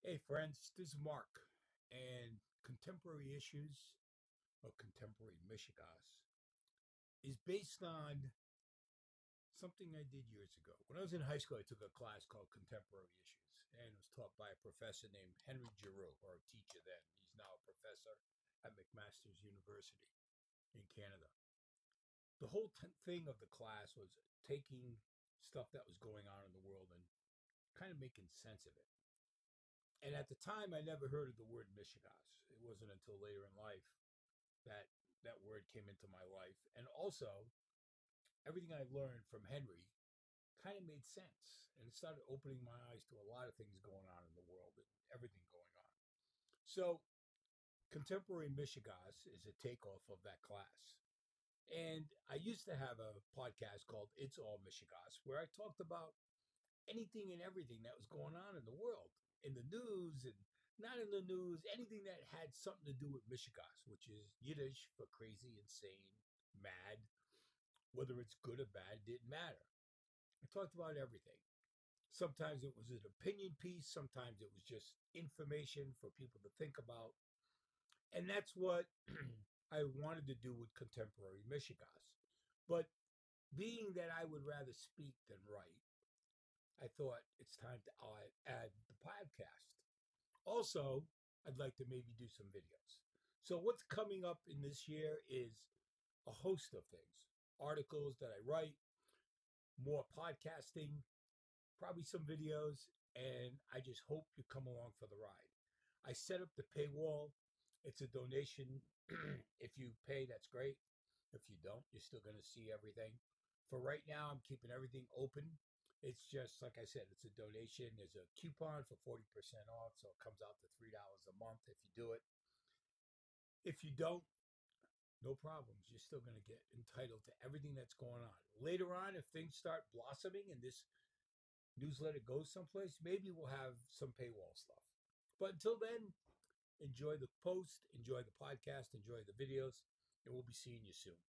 Hey, friends, this is Mark, and contemporary issues of contemporary Mishegoss is based on something I did years ago. When I was in high school, I took a class called Contemporary Issues, and it was taught by a professor named Henry Giroux, or a teacher then. He's now a professor at McMaster's University in Canada. The whole thing of the class was taking stuff that was going on in the world and kind of making sense of it. At the time, I never heard of the word Mishegoss. It wasn't until later in life that that word came into my life. And also, everything I learned from Henry kind of made sense. And it started opening my eyes to a lot of things going on in the world and everything going on. So, Contemporary Mishegoss is a takeoff of that class. And I used to have a podcast called It's All Mishegoss, where I talked about anything and everything that was going on in the world in the news and not in the news, anything that had something to do with Mishegoss, which is Yiddish for crazy, insane, mad, whether it's good or bad, didn't matter. I talked about everything. Sometimes it was an opinion piece, sometimes it was just information for people to think about. And that's what I wanted to do with contemporary Mishegoss. But being that I would rather speak than write, I thought it's time to uh, add the podcast. Also, I'd like to maybe do some videos. So, what's coming up in this year is a host of things articles that I write, more podcasting, probably some videos, and I just hope you come along for the ride. I set up the paywall. It's a donation. if you pay, that's great. If you don't, you're still going to see everything. For right now, I'm keeping everything open it's just like I said, it's a donation. There's a coupon for 40% off, so it comes out to $3 a month if you do it. If you don't, no problems. You're still going to get entitled to everything that's going on. Later on, if things start blossoming and this newsletter goes someplace, maybe we'll have some paywall stuff. But until then, enjoy the post, enjoy the podcast, enjoy the videos, and we'll be seeing you soon.